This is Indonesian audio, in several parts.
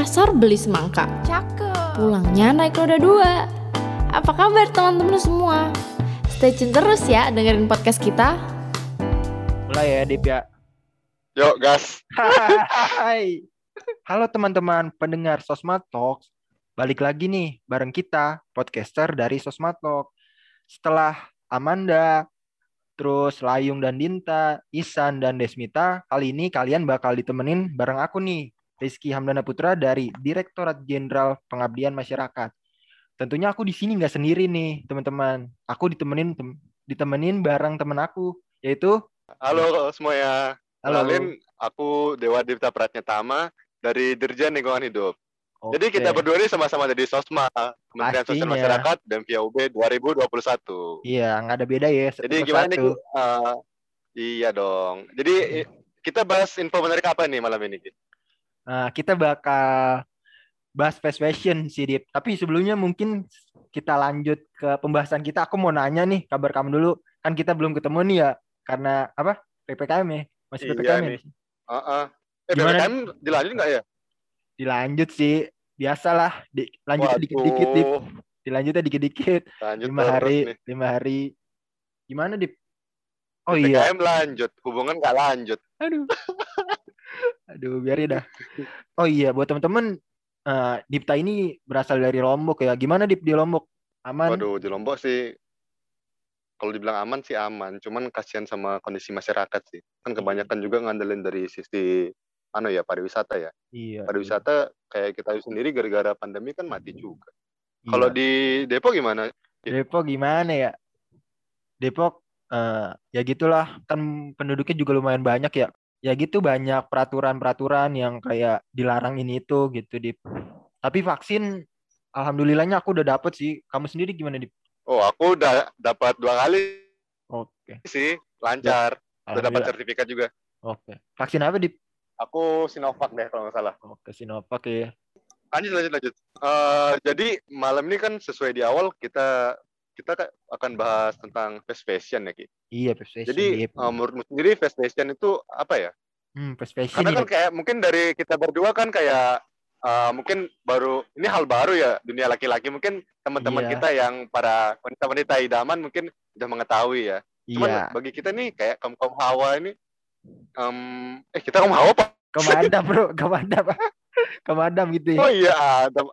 pasar beli semangka. Cakep. Pulangnya naik roda dua. Apa kabar teman-teman semua? Stay tune terus ya dengerin podcast kita. Mulai ya, Dip ya. Yuk, gas. Hai. Halo teman-teman pendengar Sosma Talks. Balik lagi nih bareng kita, podcaster dari Sosma Talk. Setelah Amanda, terus Layung dan Dinta, Isan dan Desmita, kali ini kalian bakal ditemenin bareng aku nih, Rizky Hamdana Putra dari Direktorat Jenderal Pengabdian Masyarakat. Tentunya aku di sini nggak sendiri nih, teman-teman. Aku ditemenin tem- ditemenin bareng temen aku, yaitu Halo semuanya. Halo. Kenalin, aku Dewa Dipta Pratnyatama dari Dirjen Lingkungan Hidup. Oke. Jadi kita berdua ini sama-sama dari SOSMA, Kementerian Sosial Pastinya. Masyarakat dan VIAUB 2021. Iya, nggak ada beda ya. Jadi gimana nih? Eh, iya dong. Jadi kita bahas info menarik apa nih malam ini? Nah, kita bakal bahas fast fashion sih, Dip. Tapi sebelumnya mungkin kita lanjut ke pembahasan kita. Aku mau nanya nih, kabar kamu dulu. Kan kita belum ketemu nih ya, karena apa? PPKM ya. Masih Iya PPKM ya? nih. Heeh. Eh, Gimana? BBKM dilanjut nggak ya? Dilanjut sih. Biasalah, di, lanjutnya dikit-dikit, Dip. Dilanjutnya dikit-dikit. Lanjut Lima hari, nih. lima hari. Gimana, Dip? Oh iya. PPKM lanjut, hubungan nggak lanjut. Aduh. Aduh, biarin dah. Oh iya, buat teman-teman, eh, Dipta ini berasal dari Lombok ya. Gimana Dip di Lombok? Aman? Waduh, di Lombok sih kalau dibilang aman sih aman, cuman kasihan sama kondisi masyarakat sih. Kan kebanyakan juga ngandelin dari sisi anu ya pariwisata ya. Iya. Pariwisata kayak kita sendiri gara-gara pandemi kan mati juga. iya. Kalau di Depok gimana? Depok gimana ya? Depok eh, ya gitulah kan penduduknya juga lumayan banyak ya. Ya gitu banyak peraturan-peraturan yang kayak dilarang ini itu gitu Dip. Tapi vaksin alhamdulillahnya aku udah dapet sih. Kamu sendiri gimana Dip? Oh, aku udah dapat dua kali Oke. sih, lancar. Udah dapat sertifikat juga. Oke. Vaksin apa Dip? Aku Sinovac deh kalau nggak salah. Oke, Sinovac ya. Lanjut, lanjut, lanjut. Eh, jadi malam ini kan sesuai di awal kita kita ka- akan bahas tentang fast fashion ya Ki. Iya, fast fashion Jadi Dip. eh, menurutmu sendiri fast fashion itu apa ya? Hmm, fast fashion Karena kan kayak mungkin dari kita berdua kan kayak eh, mungkin baru ini hal baru ya dunia laki-laki mungkin teman-teman Iya. kita yang para wanita-wanita idaman mungkin udah mengetahui ya. Cuman Iya. bagi kita nih kayak kaum kaum hawa ini em, eh kita kaum hawa apa? Kemadam, Bro. Kemadam. Kemadam gitu ya. Oh iya Adam.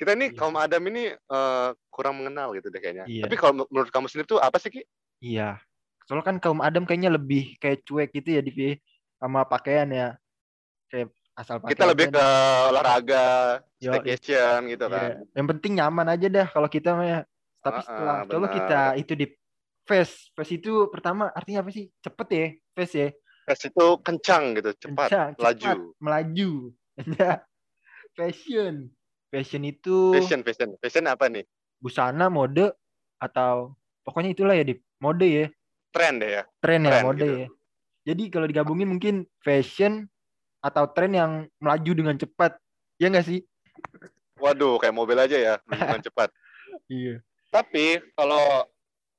Kita ini Iya. kaum Adam ini eh, kurang mengenal gitu deh kayaknya. Iya. Tapi kalau menurut kamu sendiri tuh apa sih Ki? Iya. Soalnya kan kaum Adam kayaknya lebih kayak cuek gitu ya di sama pakaian ya. Kayak asal pakai Kita lebih ke dah. olahraga, Yo, staycation gitu iya. kan. Yang penting nyaman aja dah kalau kita mah ya. Tapi Ah, setelah ah, coba benar. kita itu di fast. Fast itu pertama artinya apa sih? Cepet ya. Fast ya. Fast itu kencang gitu, cepat, Kencang, laju. cepat, melaju. Fashion. Fashion itu Fashion, fashion. Fashion apa nih? busana, mode atau pokoknya itulah ya di mode ya. Tren deh ya. tren ya Tren mode gitu. ya. Jadi kalau digabungin mungkin fashion atau tren yang melaju dengan cepat. Ya nggak sih? Waduh, kayak mobil aja ya, dengan cepat. Iya. Tapi kalau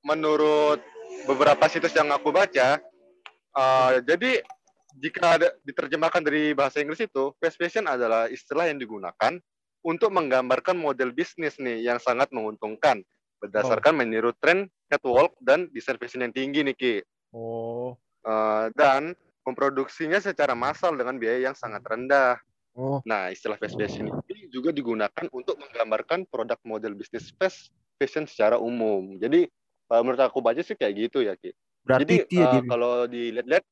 menurut beberapa situs yang aku baca, eh, jadi jika ada, diterjemahkan dari bahasa Inggris itu, fast fashion adalah istilah yang digunakan untuk menggambarkan model bisnis nih yang sangat menguntungkan berdasarkan meniru tren catwalk dan desain fashion yang tinggi nih Ki. Oh. Eh, dan memproduksinya secara massal dengan biaya yang sangat rendah. Oh. Nah, istilah fast fashion ini juga digunakan untuk menggambarkan produk model bisnis fast fashion secara umum. Jadi, kalau menurut aku baca sih kayak gitu ya, Ki. Berarti Jadi, Dim. kalau dilihat-lihat,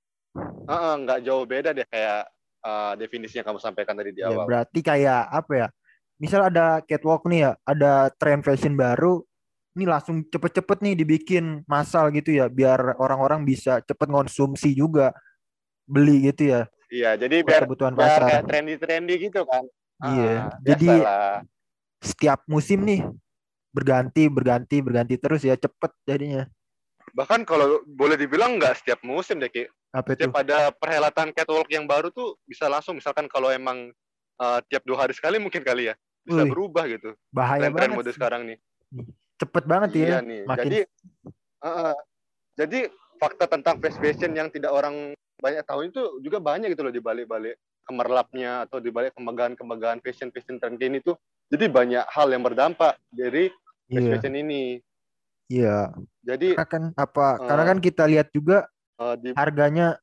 eh, nggak jauh beda deh kayak eh, definisi yang kamu sampaikan tadi di Ya, awal. berarti kayak apa ya? Misal ada catwalk nih ya, ada tren fashion baru, ini langsung cepet-cepet nih dibikin massal gitu ya, biar orang-orang bisa cepet konsumsi juga, beli gitu ya, Iya, jadi biar, kebutuhan biar pasar. kayak trendy-trendy gitu kan. Iya, Ah, jadi biasalah. setiap musim nih berganti, berganti, berganti terus ya, cepet jadinya. bahkan kalau boleh dibilang nggak setiap musim deh, Ki. Apa itu? Setiap ada perhelatan catwalk yang baru tuh bisa langsung misalkan kalau emang eh, tiap dua hari sekali mungkin kali ya bisa Wih, berubah gitu Bahaya tren-tren banget. mode sekarang nih. Cepet banget ya. Iya nih. makin Jadi eh, jadi fakta tentang fast fashion yang tidak orang banyak tahu itu juga banyak gitu loh di balik-balik kemerlapnya atau di balik kemegahan-kemegahan fashion fashion trend ini tuh jadi banyak hal yang berdampak dari fast Iya. fashion ini. Iya. Jadi Karena kan apa? Eh. Karena kan kita lihat juga eh, di harganya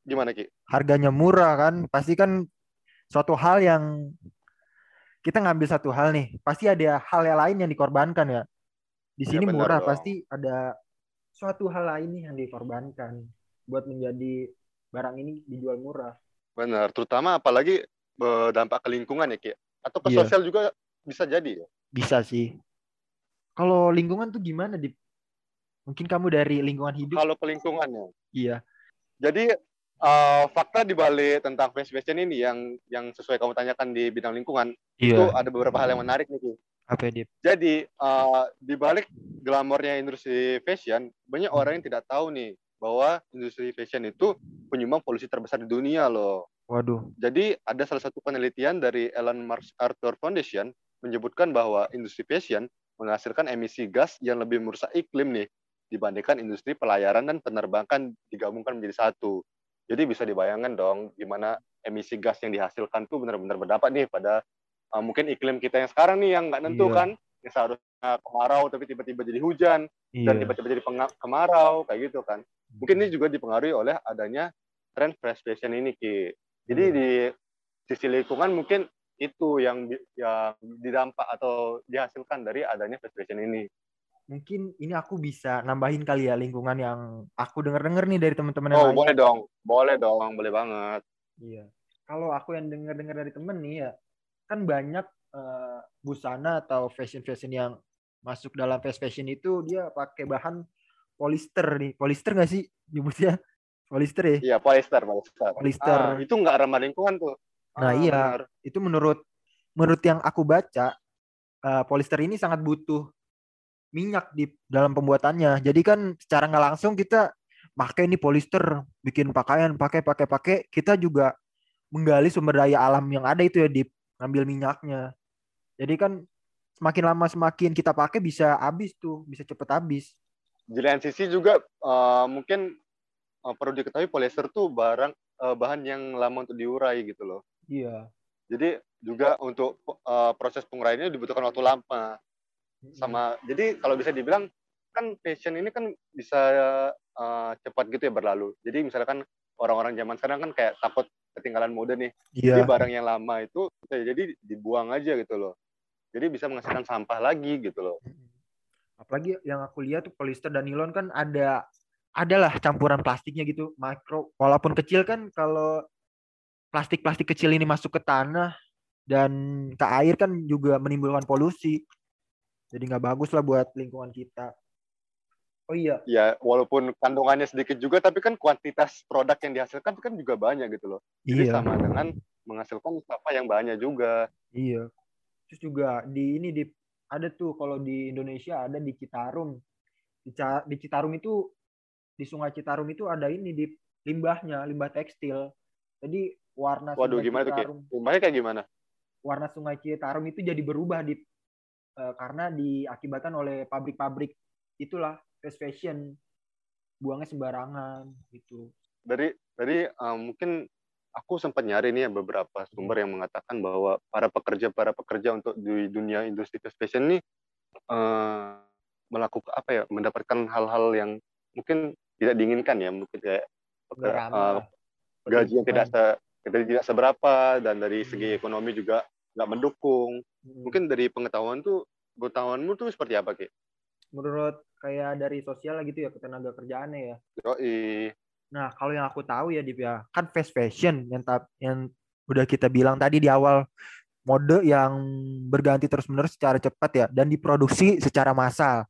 gimana Ki? harganya murah kan. Pasti kan suatu hal yang kita ngambil satu hal nih, pasti ada hal yang lain yang dikorbankan ya. Di Ya, sini benar murah dong. pasti ada suatu hal lain nih yang dikorbankan buat menjadi barang ini dijual murah. Benar, terutama apalagi berdampak ke lingkungan ya Ki. Atau ke Iya. sosial juga bisa jadi ya. Bisa sih. Kalau lingkungan tuh gimana, Dip? Mungkin kamu dari lingkungan hidup? Kalau ke lingkungannya. Iya. Jadi eh, fakta di balik tentang fast fashion ini yang yang sesuai kamu tanyakan di bidang lingkungan itu Iya. ada beberapa hal yang menarik nih Ki. Apa ya? Jadi eh, di balik glamornya industri fashion banyak orang yang tidak tahu nih bahwa industri fashion itu penyumbang polusi terbesar di dunia loh. Waduh. Jadi ada salah satu penelitian dari Ellen MacArthur Foundation menyebutkan bahwa industri fashion menghasilkan emisi gas yang lebih merusak iklim nih dibandingkan industri pelayaran dan penerbangan digabungkan menjadi satu. Jadi bisa dibayangkan dong gimana emisi gas yang dihasilkan tuh benar-benar berdampak nih pada uh, mungkin iklim kita yang sekarang nih yang nggak nentu Iya. kan, yang seharusnya kemarau tapi tiba-tiba jadi hujan dan Iya. tiba-tiba jadi kemarau kayak gitu kan. Mungkin ini juga dipengaruhi oleh adanya tren fast fashion ini ki. Jadi Iya. di sisi lingkungan mungkin itu yang yang didampak atau dihasilkan dari adanya fast fashion ini. Mungkin ini aku bisa nambahin kali ya lingkungan yang aku denger-denger nih dari teman-teman yang Oh, lain. boleh dong. Boleh dong, boleh banget. Iya. Kalau aku yang denger-denger dari temen nih ya, kan banyak eh, busana atau fashion-fashion yang masuk dalam fast fashion itu dia pakai bahan polyester nih. Polyester nggak sih nyebutnya? Polyester ya? Iya, polyester, polyester. Polyester. Ah, itu nggak ramah lingkungan tuh. Nah, Ah, iya. benar. Itu menurut menurut yang aku baca, eh, polyester ini sangat butuh minyak di dalam pembuatannya. Jadi kan secara nggak langsung kita pakai ini polyester, bikin pakaian, pakai pakai pakai, kita juga menggali sumber daya alam yang ada itu ya di ngambil minyaknya. Jadi kan semakin lama semakin kita pakai bisa habis tuh, bisa cepet habis. Di lain sisi juga eh, mungkin eh, perlu diketahui polyester tuh barang eh, bahan yang lama untuk diurai gitu loh. Iya. Jadi juga untuk eh, proses penguraiannya dibutuhkan waktu lama. Sama jadi kalau bisa dibilang kan fashion ini kan bisa eh, cepat gitu ya berlalu. Jadi misalkan orang-orang zaman sekarang kan kayak takut ketinggalan mode nih. Jadi Iya. barang yang lama itu ya jadi dibuang aja gitu loh. Jadi bisa menghasilkan sampah lagi gitu loh. Apalagi yang aku lihat tuh polyester dan nilon kan ada adalah campuran plastiknya gitu, mikro. Walaupun kecil kan kalau plastik-plastik kecil ini masuk ke tanah dan ke air kan juga menimbulkan polusi. Jadi nggak bagus lah buat lingkungan kita. Oh iya, Ya walaupun kandungannya sedikit juga tapi kan kuantitas produk yang dihasilkan kan juga banyak gitu loh. Jadi iya, sama dengan menghasilkan sampah yang banyak juga. iya. Terus juga di ini di ada tuh kalau di Indonesia ada di Citarum. Di, di Citarum itu di Sungai Citarum itu ada ini di limbahnya, limbah tekstil. Jadi warna Waduh Sungai gimana tuh Ki? Citarum, Limbahnya kayak gimana? warna Sungai Citarum itu jadi berubah di eh, karena diakibatkan oleh pabrik-pabrik itulah fast fashion buangnya sembarangan gitu. Dari dari eh, mungkin aku sempat nyari nih ya beberapa sumber yang mengatakan bahwa para pekerja para pekerja untuk di dunia industri fast fashion ini eh, melakukan apa ya mendapatkan hal-hal yang mungkin tidak diinginkan ya mungkin kayak ramah. gaji yang tidak se, tidak seberapa dan dari Hmm. segi ekonomi juga nggak mendukung. Hmm. Mungkin dari pengetahuan tuh pengetahuanmu tuh seperti apa Ki? menurut kayak dari sosial gitu ya ketenaga kerjaannya ya. Yoi. Nah, kalau yang aku tahu ya Dip ya, kan fast fashion yang tap, yang udah kita bilang tadi di awal mode yang berganti terus-menerus secara cepat ya dan diproduksi secara massal.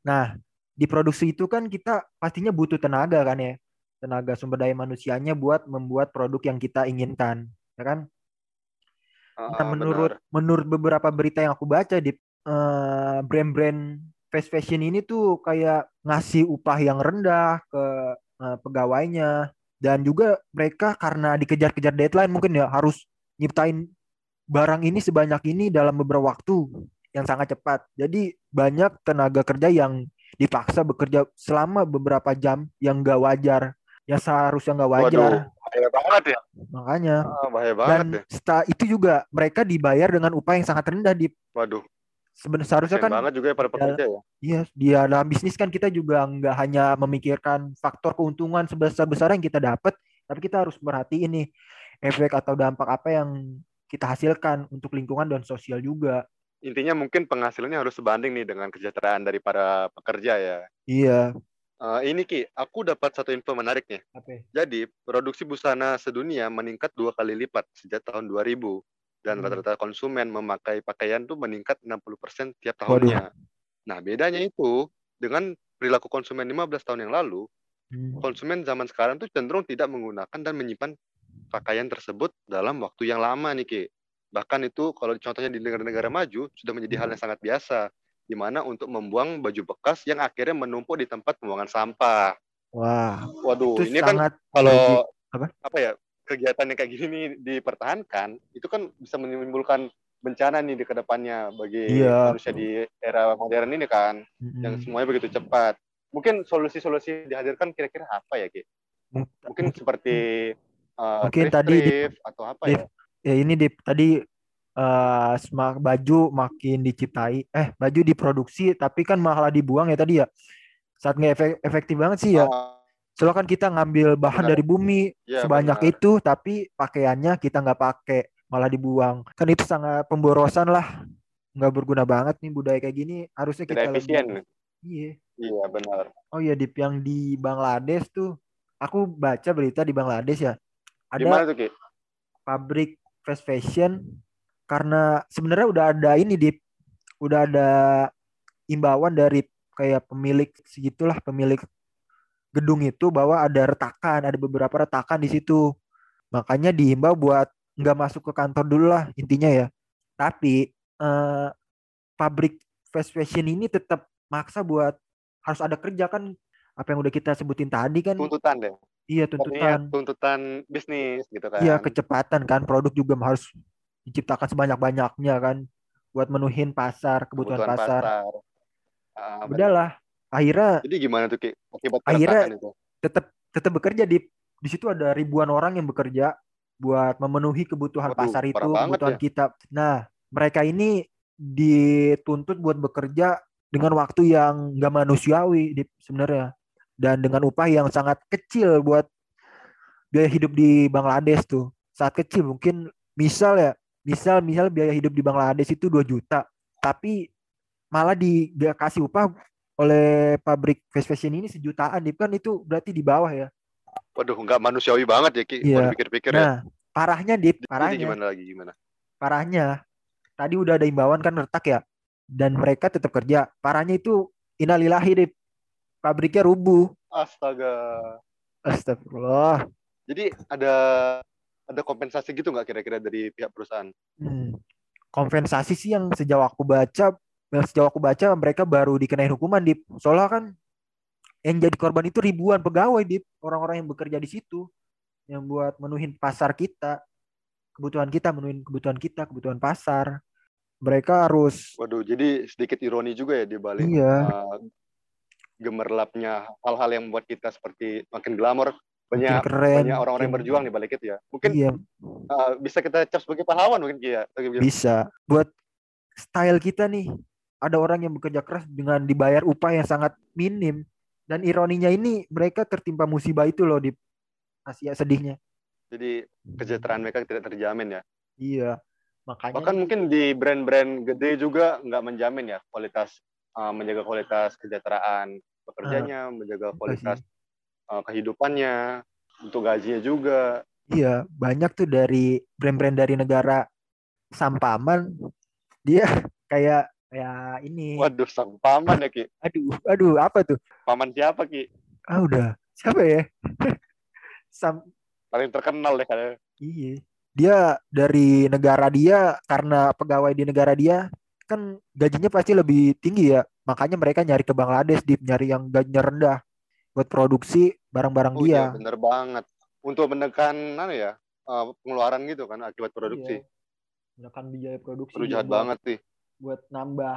Nah, diproduksi itu kan kita pastinya butuh tenaga kan ya. Tenaga sumber daya manusianya buat membuat produk yang kita inginkan, ya kan? Ah, Nah, menurut benar. menurut beberapa berita yang aku baca di eh, brand-brand fast fashion ini tuh kayak ngasih upah yang rendah ke eh, pegawainya dan juga mereka karena dikejar-kejar deadline mungkin ya harus nyiptain barang ini sebanyak ini dalam beberapa waktu yang sangat cepat. Jadi banyak tenaga kerja yang dipaksa bekerja selama beberapa jam yang gak wajar, yang seharusnya nggak wajar. Waduh, banget ya. Makanya. Ah, bahaya banget Dan ya. setelah itu juga mereka dibayar dengan upah yang sangat rendah di Waduh, sebenarnya seharusnya kan banget juga ya para pekerja ya. Iya, dia dalam bisnis kan kita juga nggak hanya memikirkan faktor keuntungan sebesar-besar yang kita dapat, tapi kita harus merhatiin nih efek atau dampak apa yang kita hasilkan untuk lingkungan dan sosial juga. Intinya mungkin penghasilannya harus sebanding nih dengan kesejahteraan dari para pekerja ya. Iya. Eh, ini Ki, aku dapat satu info menarik nih. Apa? Jadi, produksi busana sedunia meningkat dua kali lipat sejak tahun 2000 dan Hmm. rata-rata konsumen memakai pakaian tuh meningkat 60% tiap Waduh. tahunnya. Nah, bedanya itu dengan perilaku konsumen 15 tahun yang lalu, Hmm. konsumen zaman sekarang tuh cenderung tidak menggunakan dan menyimpan pakaian tersebut dalam waktu yang lama nih, Ki. Bahkan itu kalau contohnya di negara-negara maju sudah menjadi hal yang sangat biasa, di mana untuk membuang baju bekas yang akhirnya menumpuk di tempat pembuangan sampah. Wah, Waduh, itu ini kan kalau Apa? apa ya kegiatan yang kayak gini nih dipertahankan itu kan bisa menimbulkan bencana nih di ke depannya bagi Iya. manusia di era modern ini kan Mm-mm. yang semuanya begitu cepat mungkin solusi-solusi dihadirkan kira-kira apa ya Ki? Mung- mungkin seperti uh, Mungkin tadi di- atau apa ya ya ini di tadi eh semak baju makin diciptai eh baju diproduksi tapi kan malah dibuang ya tadi ya? Saat nggak efek- efektif banget sih ya. Ah, soalnya kan kita ngambil bahan Benar. dari bumi ya, sebanyak benar. itu tapi pakaiannya kita nggak pakai malah dibuang. Kan itu sangat pemborosan lah. Nggak berguna banget nih budaya kayak gini. Harusnya kita tidak lebih- iya. Iya benar. Oh iya di yang di Bangladesh tuh aku baca berita di Bangladesh ya ada gimana tuh Ki? pabrik fast fashion karena sebenarnya udah ada ini di udah ada imbauan dari kayak pemilik segitulah pemilik gedung itu bahwa ada retakan ada beberapa retakan di situ. Makanya dihimbau buat nggak masuk ke kantor dulu lah intinya ya. Tapi eh, pabrik fast fashion ini tetap maksa buat harus ada kerja kan. Apa yang udah kita sebutin tadi kan. Tuntutan deh. Iya tuntutan. tuntutan bisnis gitu kan. Iya kecepatan kan. Produk juga harus diciptakan sebanyak-banyaknya kan buat menuhin pasar kebutuhan, pasar. Ah, benar. Udahlah akhirnya jadi gimana tuh Ki? akibat Akhirnya- itu tetap tetap bekerja di di situ ada ribuan orang yang bekerja buat memenuhi kebutuhan Waduh, pasar itu kebutuhan ya. kita. Nah mereka ini dituntut buat bekerja dengan waktu yang nggak manusiawi di sebenarnya dan dengan upah yang sangat kecil buat biaya hidup di Bangladesh tuh saat kecil mungkin misal ya misal misal biaya hidup di Bangladesh itu 2 juta tapi malah dikasih upah oleh pabrik fast fashion ini sejutaan kan itu berarti di bawah ya Waduh, nggak manusiawi banget ya Ki. Kalau dipikir-pikir ya. nah parahnya Dip Jadi parahnya gimana lagi gimana? parahnya tadi udah ada imbauan kan retak ya dan mereka tetap kerja parahnya itu innalillahi Dip pabriknya rubuh Astaga. astagfirullah Jadi ada ada kompensasi gitu nggak kira-kira dari pihak perusahaan? Hmm. kompensasi sih yang sejauh aku baca yang sejauh aku baca mereka baru dikenain hukuman Dip soalnya kan yang jadi korban itu ribuan pegawai Dip orang-orang yang bekerja di situ yang buat menuhin pasar kita kebutuhan kita menuhin kebutuhan kita kebutuhan pasar mereka harus Waduh, jadi sedikit ironi juga ya di balik iya uh, gemerlapnya hal-hal yang membuat kita seperti makin glamor. Banyak keren banyak orang-orang yang berjuang di balik itu ya. Mungkin iya. uh, bisa kita cap sebagai pahlawan mungkin Ki, ya. bisa. Buat style kita nih ada orang yang bekerja keras dengan dibayar upah yang sangat minim. Dan ironinya ini mereka tertimpa musibah itu loh di Asia sedihnya. Jadi kesejahteraan mereka tidak terjamin ya. iya. Makanya Bahkan mungkin di brand-brand gede juga nggak menjamin ya kualitas uh, menjaga kualitas kesejahteraan pekerjanya, menjaga kualitas uh, kehidupannya, untuk gajinya juga. iya banyak tuh dari brand-brand dari negara sampaman dia kayak kayak ini Waduh, sang paman ya Ki. aduh aduh apa tuh Paman siapa Ki? ah udah siapa ya Sam Paling terkenal deh kayaknya. Iya. Dia dari negara dia karena pegawai di negara dia kan gajinya pasti lebih tinggi ya. Makanya mereka nyari ke Bangladesh, Dip, nyari yang gajinya rendah buat produksi barang-barang Oh dia. iya, bener banget. Untuk menekan mana ya? uh, pengeluaran gitu kan akibat produksi. Iya. Menekan biaya produksi dia jahat buat, banget sih. buat nambah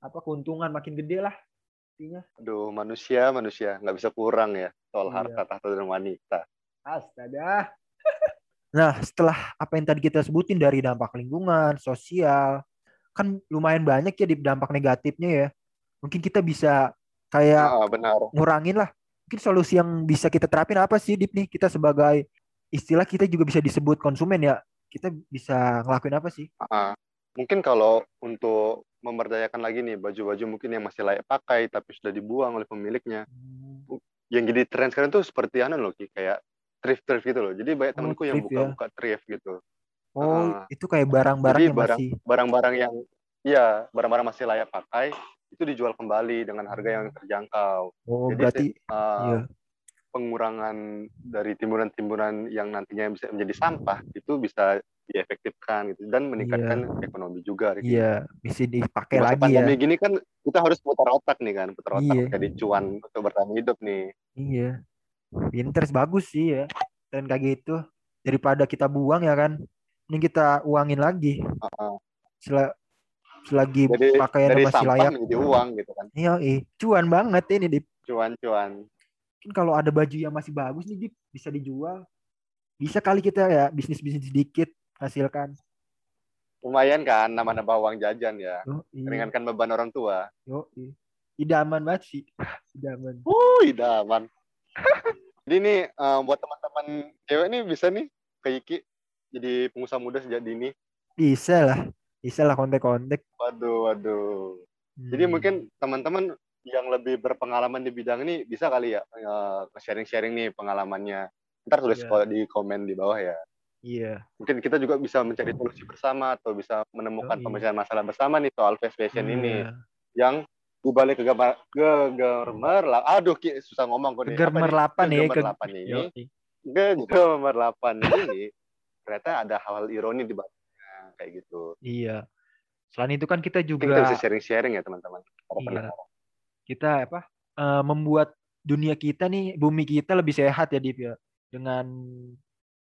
apa keuntungan makin gede lah intinya. Aduh, manusia, manusia nggak bisa kurang ya soal Iya. harta, tahta dan wanita. Astaga. Nah, setelah apa yang tadi kita sebutin dari dampak lingkungan, sosial, kan lumayan banyak ya di dampak negatifnya ya. Mungkin kita bisa kayak Ah, benar. ngurangin lah. Mungkin solusi yang bisa kita terapin apa sih, Dip nih? Kita sebagai istilah kita juga bisa disebut konsumen ya. Kita bisa ngelakuin apa sih? Ah, mungkin kalau untuk memberdayakan lagi nih baju-baju mungkin yang masih layak pakai tapi sudah dibuang oleh pemiliknya. Yang jadi tren sekarang tuh seperti anu loh, Ki, kayak thrift-thrift gitu loh. Jadi banyak Oh, temanku yang thrift ya. buka-buka thrift gitu. Oh, Ah. itu kayak barang-barang yang barang masih barang-barang yang iya, barang-barang masih layak pakai itu dijual kembali dengan harga yang terjangkau. Oh, Jadi, berarti Uh, iya. pengurangan dari timbunan-timbunan yang nantinya bisa menjadi sampah itu bisa diefektifkan gitu dan meningkatkan ekonomi juga. Ricky. Iya, bisa dipakai Di masa lagi ya. pandemi gini kan kita harus putar otak nih kan, putar otak Iya. jadi cuan untuk bertahan hidup nih. Iya. Pinter bagus sih ya. Dan kayak gitu daripada kita buang ya kan. Ini kita uangin lagi. Uh, Sel- selagi jadi pakaiannya dari masih layak. menjadi uang gitu kan, Iya. Cuan banget ini, Dip. cuan-cuan. Mungkin kalau ada baju yang masih bagus nih, Dip, bisa dijual. Bisa kali kita ya bisnis-bisnis sedikit hasilkan. Lumayan kan, nama-nama uang jajan ya, Yo, iya. ringankan beban orang tua. Yo, iya. Idaman banget sih. Idaman. Uh, idaman. Jadi ini eh, buat teman-teman cewek nih bisa nih ke Iki jadi pengusaha muda sejak dini. Bisa lah. Bisa lah kontek-kontek. Waduh, waduh. Jadi Hmm. mungkin teman-teman yang lebih berpengalaman di bidang ini bisa kali ya eh, sharing-sharing nih pengalamannya. Ntar tulis Iya. ko- di komen di bawah ya. Iya. Mungkin kita juga bisa mencari solusi bersama atau bisa menemukan Yoi. pemecahkan masalah bersama nih soal fast fashion ini Iya. yang dibalik kegemar gemerlap aduh Ki, susah ngomong kok nih. Apa nih? Kegemerlapan ya, ke- ini Yo, kegemerlapan ini ternyata ada hal-hal ironi di baliknya kayak gitu. Iya. Selain itu kan kita Mungkin kita bisa juga sharing-sharing ya teman-teman. Iya. kita apa eh, membuat dunia kita nih bumi kita lebih sehat ya Dip ya dengan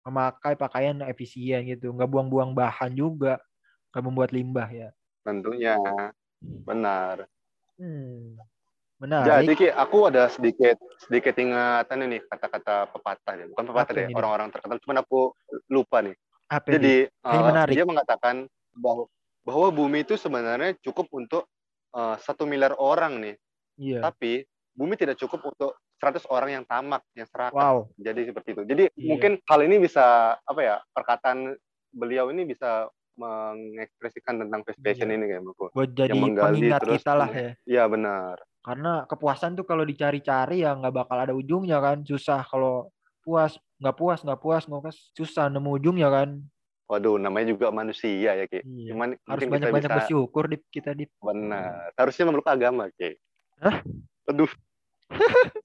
memakai pakaian efisien gitu nggak buang-buang bahan juga nggak membuat limbah ya Tentunya benar. hmm. Jadi menarik Ki, aku ada sedikit sedikit ingatan ini kata-kata pepatah ya. Bukan pepatah Apa deh, orang-orang terkenal. Cuman aku lupa nih. Apa? Jadi eh, menarik. dia mengatakan bahwa bahwa bumi itu sebenarnya cukup untuk eh, satu miliar orang nih. iya Tapi bumi tidak cukup untuk 100 orang yang tamak, yang serakah. wow Jadi seperti itu. Jadi Iya. mungkin hal ini bisa apa ya? Perkataan beliau ini bisa mengekspresikan tentang fast fashion Iya. ini kayak menurutku. buat jadi menggali pengingat terus kita lah ya Iya benar. karena kepuasan tuh kalau dicari-cari ya nggak bakal ada ujungnya kan susah kalau puas nggak puas nggak puas nggak puas susah nemu ujungnya kan Waduh, namanya juga manusia ya, Ki. iya. Cuman harus banyak-banyak bisa bersyukur Dip kita Dip benar. Harusnya memeluk agama, Ki. Hah? Aduh,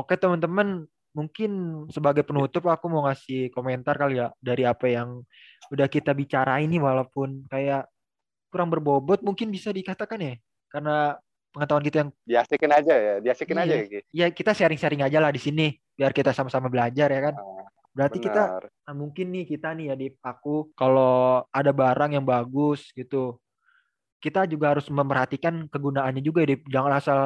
Oke teman-teman, mungkin sebagai penutup aku mau ngasih komentar kali ya dari apa yang udah kita bicarain nih walaupun kayak kurang berbobot mungkin bisa dikatakan ya karena pengetahuan kita yang diasikin aja ya, diasikin Iya. aja ya, Ki. ya kita sharing-sharing aja lah di sini biar kita sama-sama belajar ya kan. Ah, Berarti kita Benar. nah, mungkin nih kita nih ya di aku kalau ada barang yang bagus gitu kita juga harus memperhatikan kegunaannya juga ya Dip. jangan asal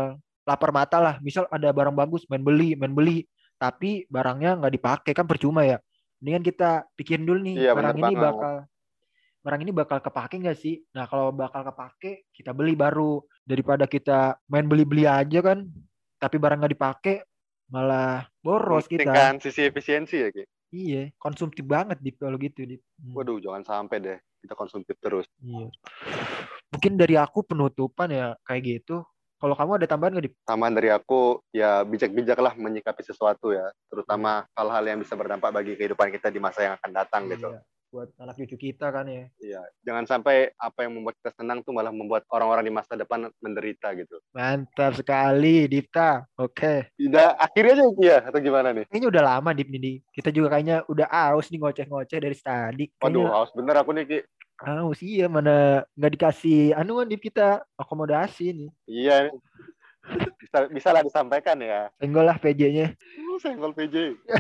lapar mata lah misal ada barang bagus main beli main beli tapi barangnya nggak dipakai kan percuma ya mendingan kita pikirin dulu nih Iya, barang ini banget. bakal barang ini bakal kepake nggak sih nah kalau bakal kepake kita beli baru daripada kita main beli-beli aja kan tapi barang nggak dipakai malah boros kita Mementingkan sisi efisiensi ya, Ki. Iya, konsumtif banget di kalau gitu di. Waduh, jangan sampai deh kita konsumtif terus. Iya. Mungkin dari aku penutupan ya kayak gitu. Kalau kamu ada tambahan nggak di? Tambahan dari aku, ya bijak-bijaklah menyikapi sesuatu ya, terutama hal-hal yang bisa berdampak bagi kehidupan kita di masa yang akan datang gitu. Buat anak cucu kita kan ya. Iya, jangan sampai apa yang membuat kita senang tuh malah membuat orang-orang di masa depan menderita gitu. Mantap sekali, Dipta. Oke. Tidak, akhirnya aja ya atau gimana nih? Kayaknya udah lama Dip nih. Kita juga kayaknya udah aus nih ngoceh-ngoceh dari tadi. Waduh, Kayaknya haus bener aku nih Ki. aus iya mana nggak dikasih anuan Dip kita akomodasi nih. Iya, bisa bisa lah disampaikan ya. Senggol lah PJ-nya. Senggol PJ.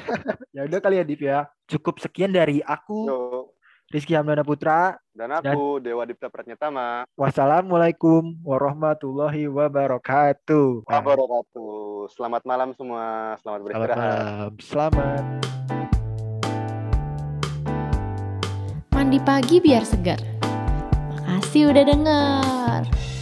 Ya udah kali ya Dip ya. Cukup sekian dari aku, Yo. Rizky Hamdana Putra. Dan aku Dewa Dipta Pratnyatama. Wassalamualaikum warahmatullahi wabarakatuh. Wabarakatuh. Selamat malam semua. Selamat Selamat beristirahat. malam. Selamat. mandi pagi biar segar. Makasih udah denger.